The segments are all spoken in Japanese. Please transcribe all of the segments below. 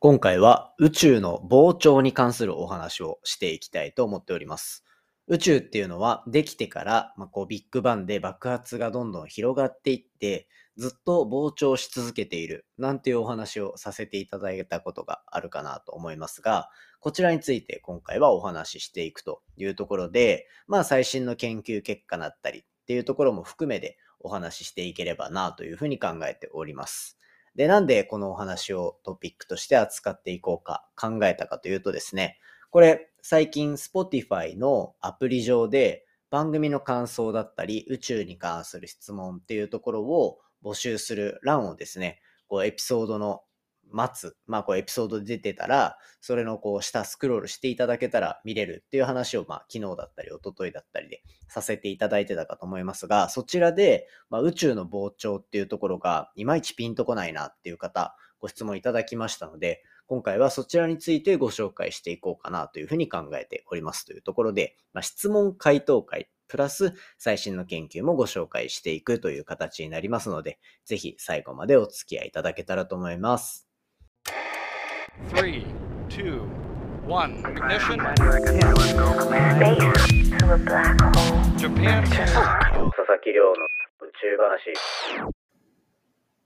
今回は宇宙の膨張に関するお話をしていきたいと思っております。宇宙っていうのはできてから、まあ、こうビッグバンで爆発がどんどん広がっていって、ずっと膨張し続けているなんていうお話をさせていただいたことがあるかなと思いますが、こちらについて今回はお話ししていくというところで、まあ最新の研究結果だったりっていうところも含めてお話ししていければなというふうに考えております。で、なんでこのお話をトピックとして扱っていこうか考えたかというとですね、これ最近 Spotify のアプリ上で番組の感想だったり宇宙に関する質問っていうところを募集する欄をですね、こうエピソードの待つ、まあこうエピソード出てたら、それのこう下スクロールしていただけたら見れるっていう話をまあ昨日だったり一昨日だったりでさせていただいてたかと思いますが、そちらで、まあ、宇宙の膨張っていうところがいまいちピンとこないなっていう方、ご質問いただきましたので、今回はそちらについてご紹介していこうかなというふうに考えておりますというところで、まあ、質問回答会プラス最新の研究もご紹介していくという形になりますので、ぜひ最後までお付き合いいただけたらと思います。Three, two, one. Ignition. Space to a black hole. Japan. 佐々木亮の宇宙話。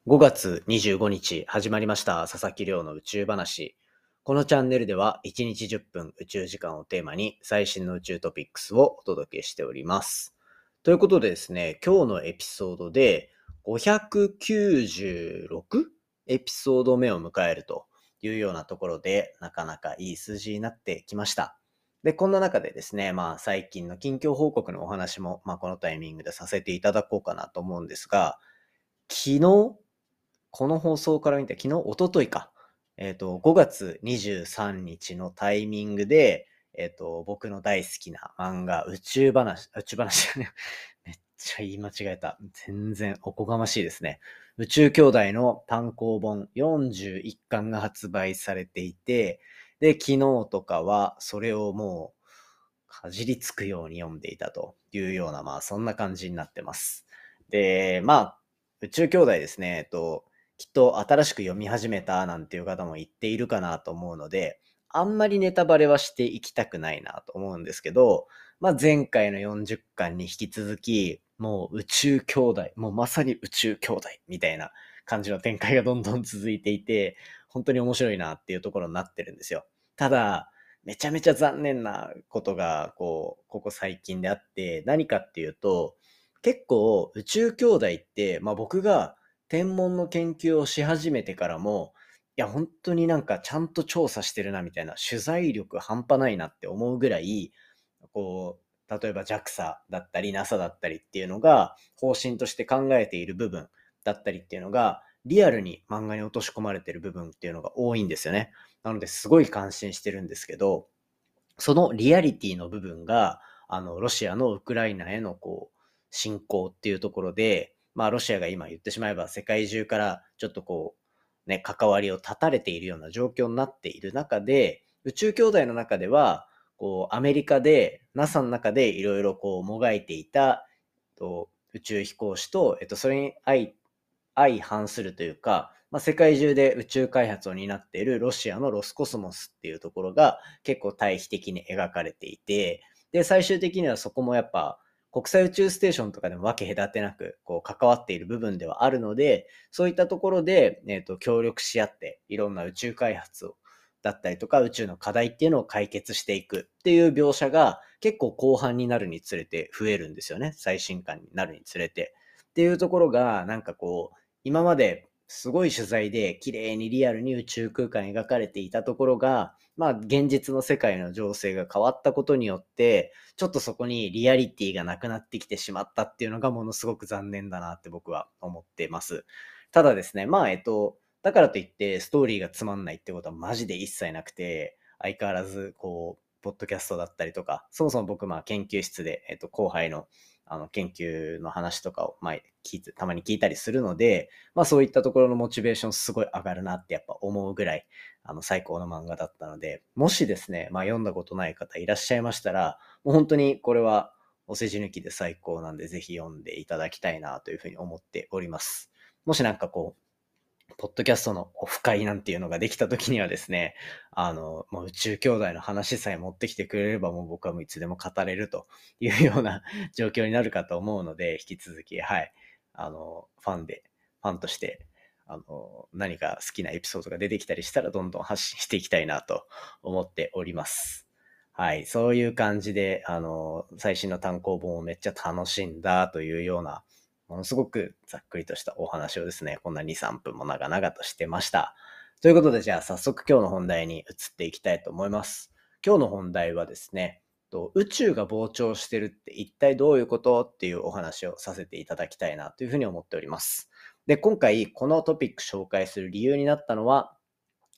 5月25日始まりました佐々木亮の宇宙話。このチャンネルでは1日10分宇宙時間をテーマに最新の宇宙トピックスをお届けしております。ということでですね、今日のエピソードで596エピソード目を迎えるというようなところでなかなかいい数字になってきました。で、こんな中でですね、まあ最近の近況報告のお話も、まあこのタイミングでさせていただこうかなと思うんですが、昨日、この放送から見て、昨日、一昨日か。えっ、と、5月23日のタイミングで、えっ、と、僕の大好きな漫画、宇宙話、宇宙話じゃね、め っちゃ言い間違えた。全然おこがましいですね。宇宙兄弟の単行本41巻が発売されていて、で、昨日とかはそれをもうかじりつくように読んでいたというような、まあそんな感じになってます。で、まあ、宇宙兄弟ですね、えっと、きっと新しく読み始めたなんていう方も言っているかなと思うので、あんまりネタバレはしていきたくないなと思うんですけど、まあ前回の40巻に引き続き、もう宇宙兄弟、もうまさに宇宙兄弟みたいな感じの展開がどんどん続いていて、本当に面白いなっていうところになってるんですよ。ただ、めちゃめちゃ残念なことが、こう、ここ最近であって、何かっていうと、結構宇宙兄弟って、まあ僕が天文の研究をし始めてからも、いや、本当になんかちゃんと調査してるなみたいな、取材力半端ないなって思うぐらい、こう、例えば JAXA だったり NASA だったりっていうのが方針として考えている部分だったりっていうのが、リアルに漫画に落とし込まれている部分っていうのが多いんですよね。なのですごい感心してるんですけど、そのリアリティの部分が、あの、ロシアのウクライナへのこう、侵攻っていうところで、まあ、ロシアが今言ってしまえば世界中からちょっとこう、ね、関わりを断たれているような状況になっている中で、宇宙兄弟の中では、こう、アメリカで、NASA の中でいろいろこう、もがいていた、と宇宙飛行士と、えっと、それに相、相反するというか、まあ、世界中で宇宙開発を担っているロシアのロスコスモスっていうところが結構対比的に描かれていて、で、最終的にはそこもやっぱ国際宇宙ステーションとかでも分け隔てなくこう関わっている部分ではあるので、そういったところで、えっと協力し合っていろんな宇宙開発をだったりとか宇宙の課題っていうのを解決していくっていう描写が結構後半になるにつれて増えるんですよね。最新刊になるにつれて。っていうところがなんかこう今まですごい取材で綺麗にリアルに宇宙空間描かれていたところが、まあ現実の世界の情勢が変わったことによって、ちょっとそこにリアリティがなくなってきてしまったっていうのがものすごく残念だなって僕は思ってます。ただですね、まあえっと、だからといってストーリーがつまんないってことはマジで一切なくて、相変わらずこう、ポッドキャストだったりとか、そもそも僕まあ研究室で、えっと、後輩のあの研究の話とかを、まあ、聞いて、たまに聞いたりするので、まあそういったところのモチベーションすごい上がるなってやっぱ思うぐらい、あの最高の漫画だったので、もしですね、まあ読んだことない方いらっしゃいましたら、もう本当にこれはお世辞抜きで最高なんで、ぜひ読んでいただきたいなというふうに思っております。もしなんかこう、ポッドキャストのオフ会なんていうのができた時にはですね、あの、もう宇宙兄弟の話さえ持ってきてくれればもう僕はもういつでも語れるというような状況になるかと思うので、引き続き、はい、あの、ファンで、ファンとして、あの、何か好きなエピソードが出てきたりしたらどんどん発信していきたいなと思っております。はい、そういう感じで、あの、最新の単行本をめっちゃ楽しんだというような、ものすごくざっくりとしたお話をですね、こんな2、3分も長々としてました。ということで、じゃあ早速今日の本題に移っていきたいと思います。今日の本題はですね、宇宙が膨張してるって一体どういうことっていうお話をさせていただきたいなというふうに思っております。で、今回このトピック紹介する理由になったのは、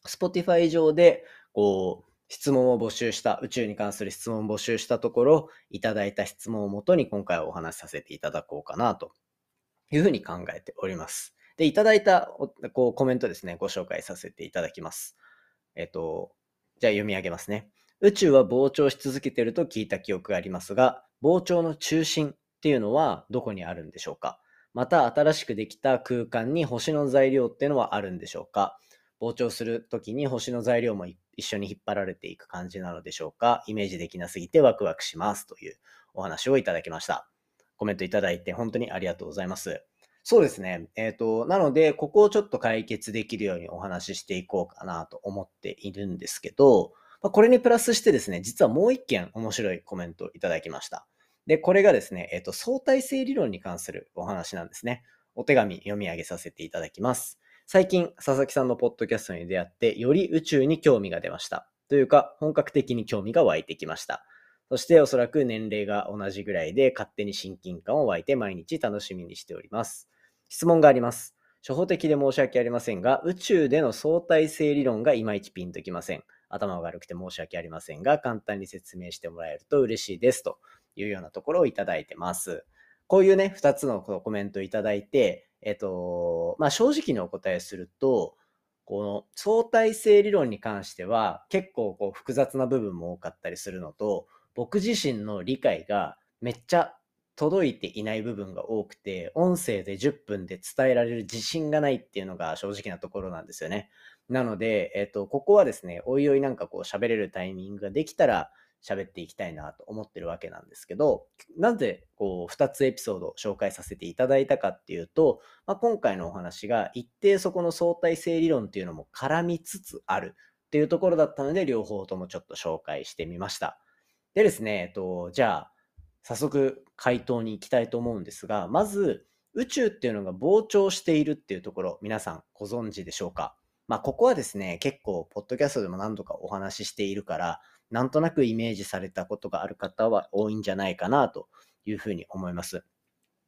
Spotify 上でこう質問を募集した、宇宙に関する質問を募集したところ、いただいた質問をもとに今回お話しさせていただこうかなというふうに考えております。で、いただいたこうコメントですね、ご紹介させていただきます。えっと、じゃあ読み上げますね。宇宙は膨張し続けていると聞いた記憶がありますが、膨張の中心っていうのはどこにあるんでしょうか？また新しくできた空間に星の材料っていうのはあるんでしょうか？膨張するときに星の材料も一緒に引っ張られていく感じなのでしょうか？イメージできなすぎてワクワクしますというお話をいただきました。コメントいただいて本当にありがとうございます。そうですね。えっ、と、なので、ここをちょっと解決できるようにお話ししていこうかなと思っているんですけど、まこれにプラスしてですね、実はもう一件面白いコメントをいただきました。で、これがですね、えっ、と、相対性理論に関するお話なんですね。お手紙読み上げさせていただきます。最近、佐々木さんのポッドキャストに出会って、より宇宙に興味が出ました。というか、本格的に興味が湧いてきました。そして、おそらく年齢が同じぐらいで、勝手に親近感を湧いて毎日楽しみにしております。質問があります。初歩的で申し訳ありませんが、宇宙での相対性理論がいまいちピンときません。頭が悪くて申し訳ありませんが、簡単に説明してもらえると嬉しいです。というようなところをいただいてます。こういうね、二つのコメントをいただいて、えっと、まあ、正直にお答えすると、この相対性理論に関しては結構こう複雑な部分も多かったりするのと、僕自身の理解がめっちゃ届いていない部分が多くて、音声で10分で伝えられる自信がないっていうのが正直なところなんですよね。なので、えっと、ここはですね、おいおいなんかこう喋れるタイミングができたら、喋っていきたいなと思ってるわけなんですけど、なぜこう2つエピソードを紹介させていただいたかっていうと、まあ、今回のお話が一定そこの相対性理論っていうのも絡みつつあるっていうところだったので、両方ともちょっと紹介してみました。でですね、えっと、じゃあ、早速回答に行きたいと思うんですが、まず宇宙っていうのが膨張しているっていうところ、皆さんご存知でしょうか？まあ、ここはですね、結構、ポッドキャストでも何度かお話ししているから、なんとなくイメージされたことがある方は多いんじゃないかなというふうに思います。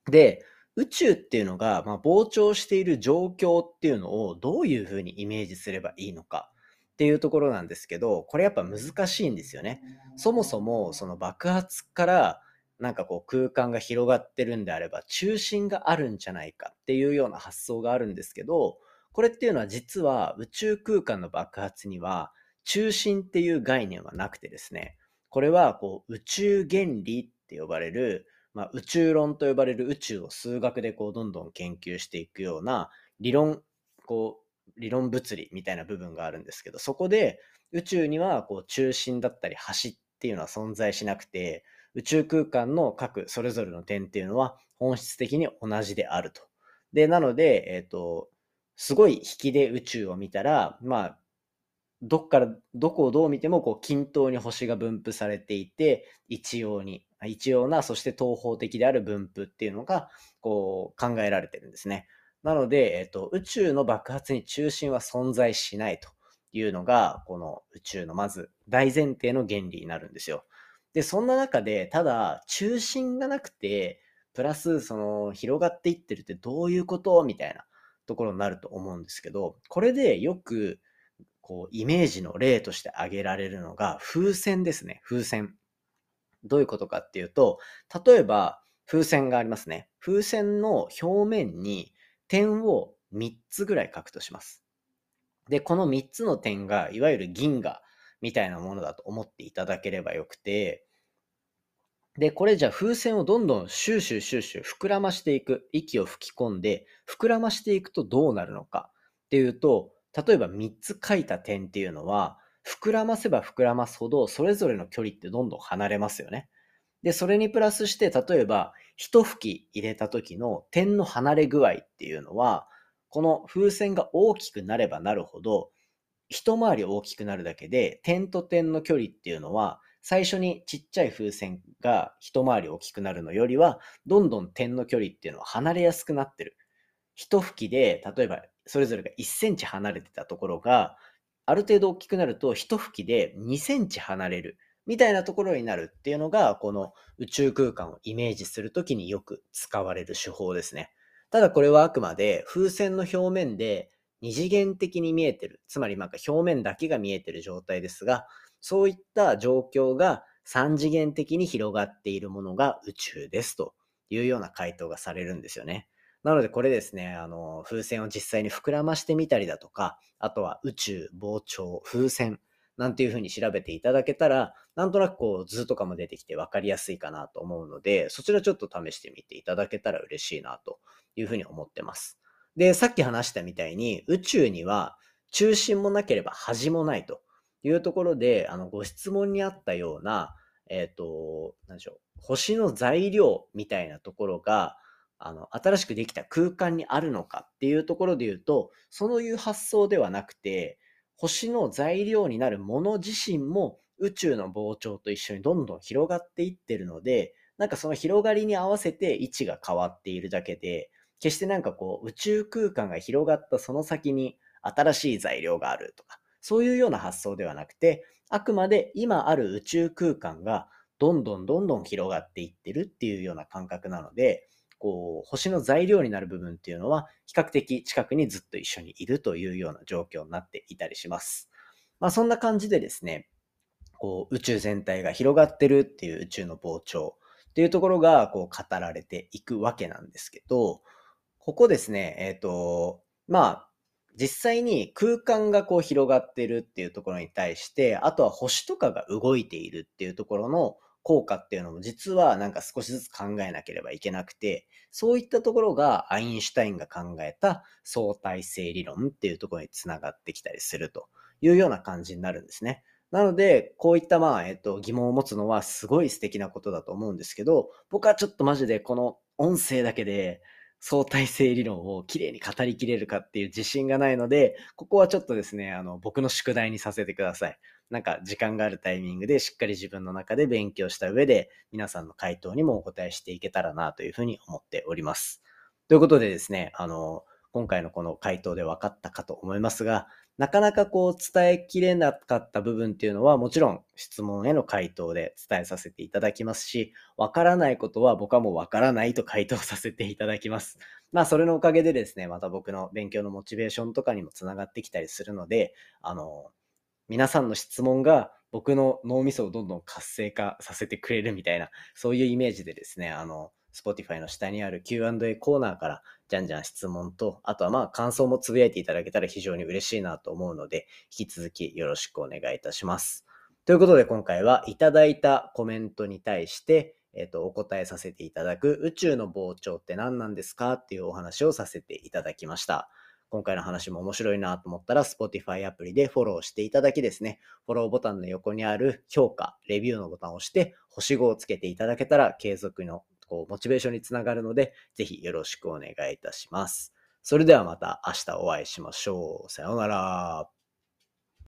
で、宇宙っていうのが、まあ、膨張している状況っていうのをどういうふうにイメージすればいいのかっていうところなんですけど、これやっぱ難しいんですよね。そもそもその爆発からなんかこう空間が広がってるんであれば中心があるんじゃないかっていうような発想があるんですけど、これっていうのは実は宇宙空間の爆発には中心っていう概念はなくてですね、これはこう宇宙原理って呼ばれる、まあ、宇宙論と呼ばれる宇宙を数学でこうどんどん研究していくような理論、こう理論物理みたいな部分があるんですけど、そこで宇宙にはこう中心だったり端っていうのは存在しなくて、宇宙空間の各それぞれの点っていうのは本質的に同じであると。で、なので、えっ、と、すごい引きで宇宙を見たら、まあ、どっから、どこをどう見ても、こう、均等に星が分布されていて、一様に、一様な、そして東方的である分布っていうのが、こう、考えられてるんですね。なので、えっと、宇宙の爆発に中心は存在しないというのが、この宇宙のまず大前提の原理になるんですよ。で、そんな中で、ただ、中心がなくて、プラス、その、広がっていってるってどういうこと？みたいなところになると思うんですけど、これでよく、こう、イメージの例として挙げられるのが、風船ですね。風船。どういうことかっていうと、例えば、風船がありますね。風船の表面に点を3つぐらい書くとします。で、この3つの点が、いわゆる銀河みたいなものだと思っていただければよくて、で、これじゃあ風船をどんどんシューシューシューシュー膨らましていく。息を吹き込んで、膨らましていくとどうなるのかっていうと、例えば3つ書いた点っていうのは、膨らませば膨らますほど、それぞれの距離ってどんどん離れますよね。で、それにプラスして、例えば、一吹き入れた時の点の離れ具合っていうのは、この風船が大きくなればなるほど、一回り大きくなるだけで、点と点の距離っていうのは、最初にちっちゃい風船が一回り大きくなるのよりは、どんどん点の距離っていうのは離れやすくなってる。一吹きで、例えばそれぞれが1センチ離れてたところが、ある程度大きくなると一吹きで2センチ離れる。みたいなところになるっていうのが、この宇宙空間をイメージするときによく使われる手法ですね。ただこれはあくまで風船の表面で二次元的に見えてる。つまりなんか表面だけが見えてる状態ですが、そういった状況が三次元的に広がっているものが宇宙ですというような回答がされるんですよね。なのでこれですね、あの、風船を実際に膨らましてみたりだとか、あとは宇宙、膨張、風船なんていうふうに調べていただけたら、なんとなくこう図とかも出てきて分かりやすいかなと思うので、そちらちょっと試してみていただけたら嬉しいなというふうに思ってます。で、さっき話したみたいに宇宙には中心もなければ端もないというところで、あの、ご質問にあったような、えっ、ー、と、何でしょう、星の材料みたいなところが、あの、新しくできた空間にあるのかっていうところで言うと、そういう発想ではなくて、星の材料になるもの自身も宇宙の膨張と一緒にどんどん広がっていってるので、なんかその広がりに合わせて位置が変わっているだけで、決してなんかこう宇宙空間が広がったその先に新しい材料があるとか、そういうような発想ではなくて、あくまで今ある宇宙空間がどんどんどんどん広がっていってるっていうような感覚なので、こう、星の材料になる部分っていうのは、比較的近くにずっと一緒にいるというような状況になっていたりします。まあそんな感じでですね、こう、宇宙全体が広がってるっていう宇宙の膨張っていうところが、こう、語られていくわけなんですけど、ここですね、えっ、ー、と、まあ、実際に空間がこう広がってるっていうところに対して、あとは星とかが動いているっていうところの効果っていうのも実はなんか少しずつ考えなければいけなくて、そういったところがアインシュタインが考えた相対性理論っていうところにつながってきたりするというような感じになるんですね。なので、こういったまあ、えっと、疑問を持つのはすごい素敵なことだと思うんですけど、僕はちょっとマジでこの音声だけで相対性理論をきれいに語りきれるかっていう自信がないので、ここはちょっとですね、あの、僕の宿題にさせてください。なんか時間があるタイミングでしっかり自分の中で勉強した上で皆さんの回答にもお答えしていけたらなというふうに思っております。ということでですね、あの、今回のこの回答で分かったかと思いますが、なかなかこう伝えきれなかった部分っていうのはもちろん質問への回答で伝えさせていただきますし、わからないことは僕はもうわからないと回答させていただきます。まあそれのおかげでですね、また僕の勉強のモチベーションとかにもつながってきたりするので、あの、皆さんの質問が僕の脳みそをどんどん活性化させてくれるみたいな、そういうイメージでですね、あの、Spotify の下にある Q&A コーナーからじゃんじゃん質問と、あとはまあ感想もつぶやいていただけたら非常に嬉しいなと思うので、引き続きよろしくお願いいたします。ということで今回はいただいたコメントに対して、えっ、ー、と、お答えさせていただく宇宙の膨張って何なんですか？っていうお話をさせていただきました。今回の話も面白いなと思ったら、Spotify アプリでフォローしていただきですね、フォローボタンの横にある評価、レビューのボタンを押して、星5をつけていただけたら、継続のこうモチベーションにつながるので、ぜひよろしくお願いいたします。それではまた明日お会いしましょう。さようなら。